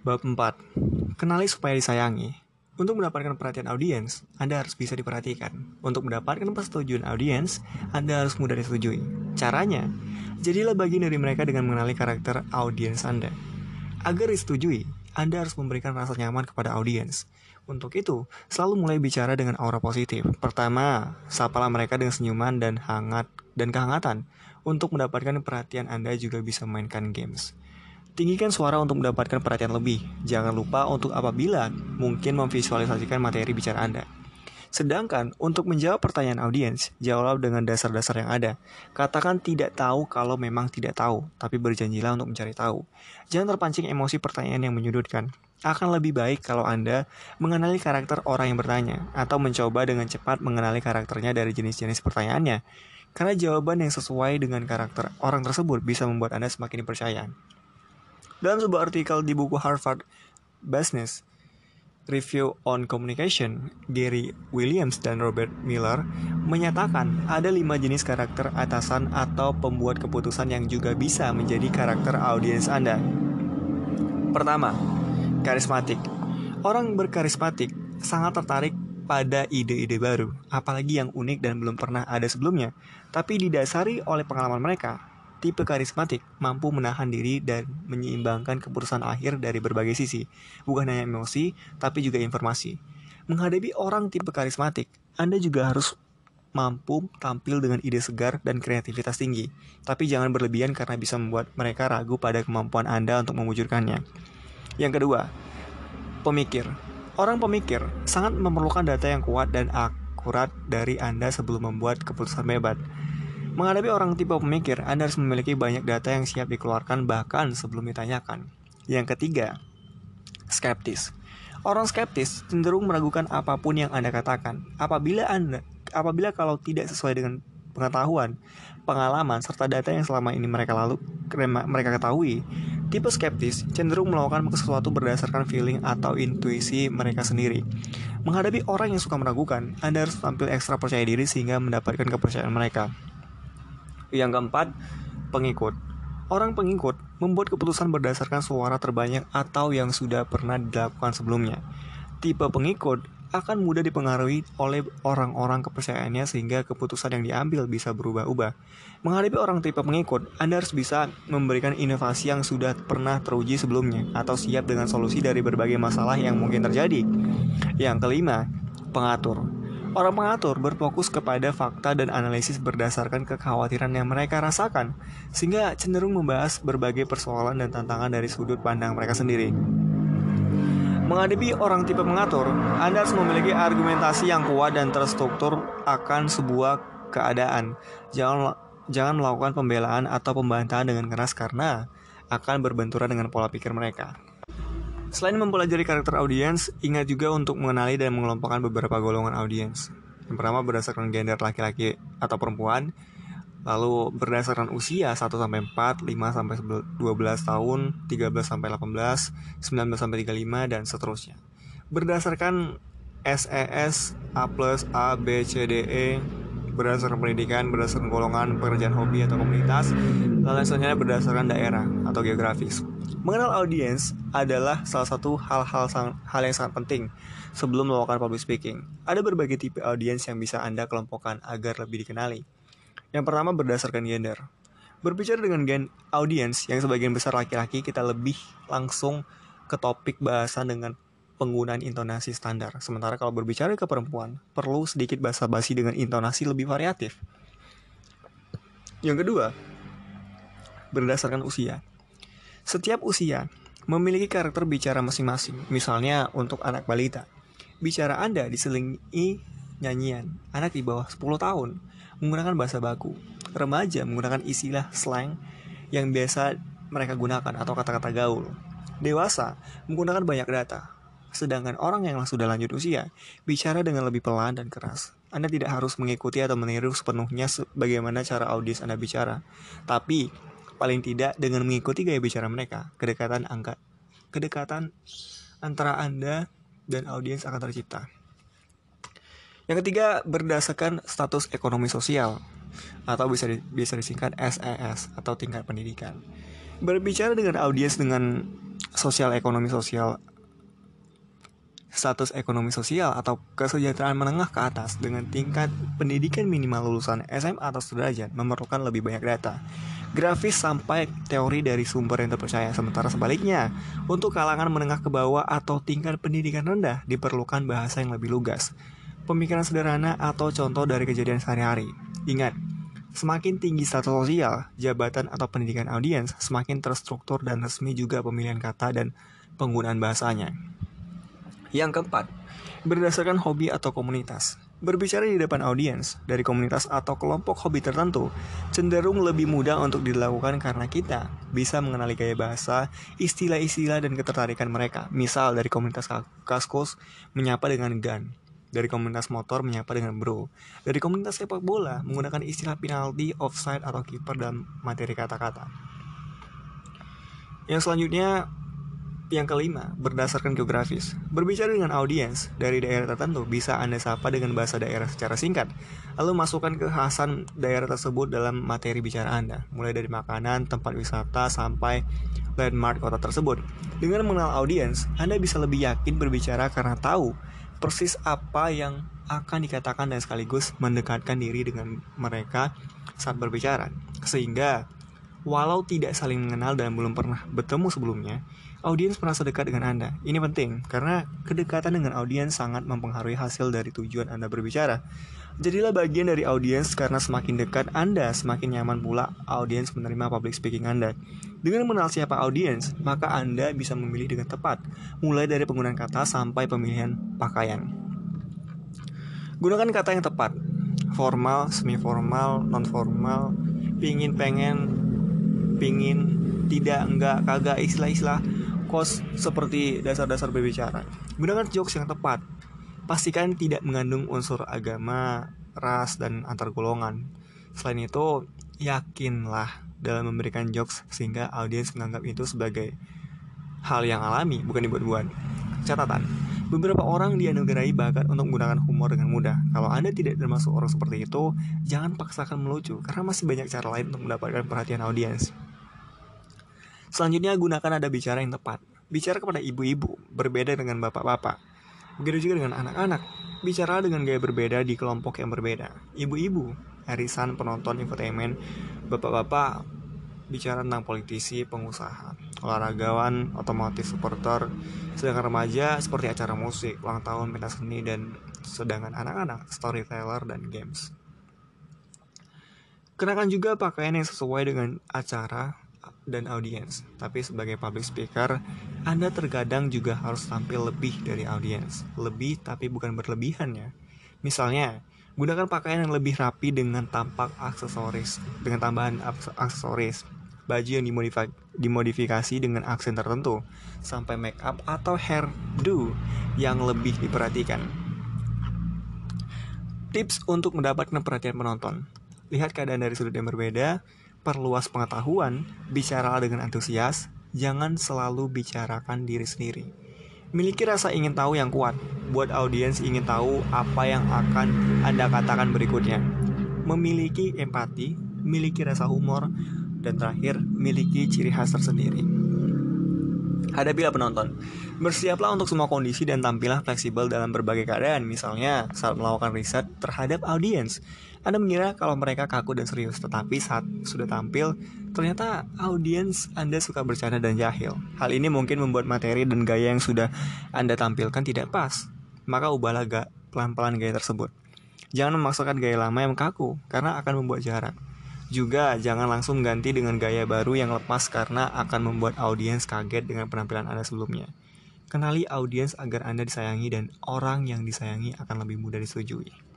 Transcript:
Bab 4. Kenali supaya disayangi. Untuk mendapatkan perhatian audiens, Anda harus bisa diperhatikan. Untuk mendapatkan persetujuan audiens, Anda harus mudah disetujui. Caranya, jadilah bagian dari mereka dengan mengenali karakter audiens Anda. Agar disetujui, Anda harus memberikan rasa nyaman kepada audiens. Untuk itu, selalu mulai bicara dengan aura positif. Pertama, sapalah mereka dengan senyuman dan hangat dan kehangatan. Untuk mendapatkan perhatian Anda juga bisa mainkan games. Tinggikan suara untuk mendapatkan perhatian lebih. Jangan lupa untuk apabila mungkin memvisualisasikan materi bicara Anda. Sedangkan untuk menjawab pertanyaan audiens, jawab dengan dasar-dasar yang ada. Katakan tidak tahu kalau memang tidak tahu, tapi berjanjilah untuk mencari tahu. Jangan terpancing emosi pertanyaan yang menyudutkan. Akan lebih baik kalau Anda mengenali karakter orang yang bertanya, atau mencoba dengan cepat mengenali karakternya dari jenis-jenis pertanyaannya. Karena jawaban yang sesuai dengan karakter orang tersebut bisa membuat Anda semakin dipercaya. Dalam sebuah artikel di buku Harvard Business Review on Communication, Gary Williams dan Robert Miller menyatakan ada lima jenis karakter atasan atau pembuat keputusan yang juga bisa menjadi karakter audiens Anda. Pertama, karismatik. Orang berkarismatik sangat tertarik pada ide-ide baru, apalagi yang unik dan belum pernah ada sebelumnya, tapi didasari oleh pengalaman mereka Tipe karismatik mampu menahan diri dan menyeimbangkan keputusan akhir dari berbagai sisi, bukan hanya emosi, tapi juga informasi. Menghadapi orang tipe karismatik, Anda juga harus mampu tampil dengan ide segar dan kreativitas tinggi, tapi jangan berlebihan karena bisa membuat mereka ragu pada kemampuan Anda untuk mewujudkannya. Yang kedua, pemikir. Orang pemikir sangat memerlukan data yang kuat dan akurat dari Anda sebelum membuat keputusan hebat. Menghadapi orang tipe pemikir, Anda harus memiliki banyak data yang siap dikeluarkan bahkan sebelum ditanyakan. Yang ketiga, skeptis. Orang skeptis cenderung meragukan apa pun yang Anda katakan. Apabila Anda apabila kalau tidak sesuai dengan pengetahuan, pengalaman serta data yang selama ini mereka lalu mereka ketahui, tipe skeptis cenderung melakukan sesuatu berdasarkan feeling atau intuisi mereka sendiri. Menghadapi orang yang suka meragukan, Anda harus tampil ekstra percaya diri sehingga mendapatkan kepercayaan mereka. Yang keempat, pengikut. Orang pengikut membuat keputusan berdasarkan suara terbanyak atau yang sudah pernah dilakukan sebelumnya. Tipe pengikut akan mudah dipengaruhi oleh orang-orang kepercayaannya sehingga keputusan yang diambil bisa berubah-ubah. Menghadapi orang tipe pengikut, Anda harus bisa memberikan inovasi yang sudah pernah teruji sebelumnya atau siap dengan solusi dari berbagai masalah yang mungkin terjadi. Yang kelima, pengatur. Orang pengatur berfokus kepada fakta dan analisis berdasarkan kekhawatiran yang mereka rasakan, sehingga cenderung membahas berbagai persoalan dan tantangan dari sudut pandang mereka sendiri. Menghadapi orang tipe pengatur, Anda harus memiliki argumentasi yang kuat dan terstruktur akan sebuah keadaan. Jangan jangan melakukan pembelaan atau pembantahan dengan keras karena akan berbenturan dengan pola pikir mereka. Selain mempelajari karakter audiens, ingat juga untuk mengenali dan mengelompokkan beberapa golongan audiens. Yang pertama berdasarkan gender laki-laki atau perempuan, lalu berdasarkan usia 1 sampai 4, 5 sampai 12 tahun, 13 sampai 18, 19 sampai 35 dan seterusnya. Berdasarkan SES, A+, A, B, C, D, E, berdasarkan pendidikan, berdasarkan golongan, pekerjaan hobi atau komunitas, lalu selanjutnya berdasarkan daerah atau geografis. Mengenal audiens adalah salah satu hal-hal hal yang sangat penting sebelum melakukan public speaking. Ada berbagai tipe audiens yang bisa Anda kelompokkan agar lebih dikenali. Yang pertama berdasarkan gender. Berbicara dengan gen audiens yang sebagian besar laki-laki, kita lebih langsung ke topik bahasan dengan penggunaan intonasi standar. Sementara kalau berbicara ke perempuan, perlu sedikit basa-basi dengan intonasi lebih variatif. Yang kedua, berdasarkan usia. Setiap usia memiliki karakter bicara masing-masing. Misalnya untuk anak balita, bicara Anda diselingi nyanyian. Anak di bawah 10 tahun menggunakan bahasa baku. Remaja menggunakan istilah slang yang biasa mereka gunakan atau kata-kata gaul. Dewasa menggunakan banyak data. Sedangkan orang yang sudah lanjut usia bicara dengan lebih pelan dan keras. Anda tidak harus mengikuti atau meniru sepenuhnya bagaimana cara audiens Anda bicara. Tapi paling tidak dengan mengikuti gaya bicara mereka, kedekatan angka kedekatan antara Anda dan audiens akan tercipta. Yang ketiga, berdasarkan status ekonomi sosial atau bisa di, bisa disingkat SES e atau tingkat pendidikan. Berbicara dengan audiens dengan sosial ekonomi sosial status ekonomi sosial atau kesejahteraan menengah ke atas dengan tingkat pendidikan minimal lulusan SMA atau sederajat memerlukan lebih banyak data, grafis sampai teori dari sumber yang terpercaya. Sementara sebaliknya, untuk kalangan menengah ke bawah atau tingkat pendidikan rendah diperlukan bahasa yang lebih lugas, pemikiran sederhana atau contoh dari kejadian sehari-hari. Ingat, Semakin tinggi status sosial, jabatan atau pendidikan audiens, semakin terstruktur dan resmi juga pemilihan kata dan penggunaan bahasanya. Yang keempat, berdasarkan hobi atau komunitas. Berbicara di depan audiens dari komunitas atau kelompok hobi tertentu cenderung lebih mudah untuk dilakukan karena kita bisa mengenali gaya bahasa, istilah-istilah, dan ketertarikan mereka. Misal dari komunitas kaskus menyapa dengan gun, dari komunitas motor menyapa dengan bro, dari komunitas sepak bola menggunakan istilah penalti, offside, atau kiper dalam materi kata-kata. Yang selanjutnya yang kelima, berdasarkan geografis. Berbicara dengan audiens dari daerah tertentu, bisa Anda sapa dengan bahasa daerah secara singkat, lalu masukkan kekhasan daerah tersebut dalam materi bicara Anda, mulai dari makanan, tempat wisata, sampai landmark kota tersebut. Dengan mengenal audiens, Anda bisa lebih yakin berbicara karena tahu persis apa yang akan dikatakan dan sekaligus mendekatkan diri dengan mereka saat berbicara. Sehingga, walau tidak saling mengenal dan belum pernah bertemu sebelumnya, audiens merasa dekat dengan Anda. Ini penting, karena kedekatan dengan audiens sangat mempengaruhi hasil dari tujuan Anda berbicara. Jadilah bagian dari audiens karena semakin dekat Anda, semakin nyaman pula audiens menerima public speaking Anda. Dengan mengenal siapa audiens, maka Anda bisa memilih dengan tepat, mulai dari penggunaan kata sampai pemilihan pakaian. Gunakan kata yang tepat, formal, semi formal, non formal, pingin, pengen, pingin, tidak, enggak, kagak, istilah-istilah kos seperti dasar-dasar berbicara. Gunakan jokes yang tepat. Pastikan tidak mengandung unsur agama, ras, dan antar golongan. Selain itu, yakinlah dalam memberikan jokes sehingga audiens menganggap itu sebagai hal yang alami, bukan dibuat-buat. Catatan, beberapa orang dianugerahi bakat untuk menggunakan humor dengan mudah. Kalau Anda tidak termasuk orang seperti itu, jangan paksakan melucu, karena masih banyak cara lain untuk mendapatkan perhatian audiens. Selanjutnya gunakan nada bicara yang tepat. Bicara kepada ibu-ibu, berbeda dengan bapak-bapak. Begitu juga dengan anak-anak. Bicara dengan gaya berbeda di kelompok yang berbeda. Ibu-ibu, arisan penonton infotainment, bapak-bapak bicara tentang politisi, pengusaha, olahragawan, otomotif supporter, sedangkan remaja seperti acara musik, ulang tahun, pentas seni, dan sedangkan anak-anak storyteller dan games. Kenakan juga pakaian yang sesuai dengan acara dan audiens. Tapi sebagai public speaker, Anda terkadang juga harus tampil lebih dari audiens. Lebih tapi bukan berlebihan ya. Misalnya, gunakan pakaian yang lebih rapi dengan tampak aksesoris, dengan tambahan aksesoris. Baju yang dimodifikasi dengan aksen tertentu, sampai make up atau hairdo yang lebih diperhatikan. Tips untuk mendapatkan perhatian penonton. Lihat keadaan dari sudut yang berbeda, perluas pengetahuan, bicara dengan antusias, jangan selalu bicarakan diri sendiri. Miliki rasa ingin tahu yang kuat, buat audiens ingin tahu apa yang akan Anda katakan berikutnya. Memiliki empati, miliki rasa humor, dan terakhir, miliki ciri khas tersendiri. Hadapilah penonton. Bersiaplah untuk semua kondisi dan tampillah fleksibel dalam berbagai keadaan. Misalnya, saat melakukan riset terhadap audiens, anda mengira kalau mereka kaku dan serius, tetapi saat sudah tampil, ternyata audiens Anda suka bercanda dan jahil. Hal ini mungkin membuat materi dan gaya yang sudah Anda tampilkan tidak pas. Maka ubahlah gak pelan-pelan gaya tersebut. Jangan memaksakan gaya lama yang kaku, karena akan membuat jarak. Juga jangan langsung ganti dengan gaya baru yang lepas karena akan membuat audiens kaget dengan penampilan Anda sebelumnya. Kenali audiens agar Anda disayangi dan orang yang disayangi akan lebih mudah disetujui.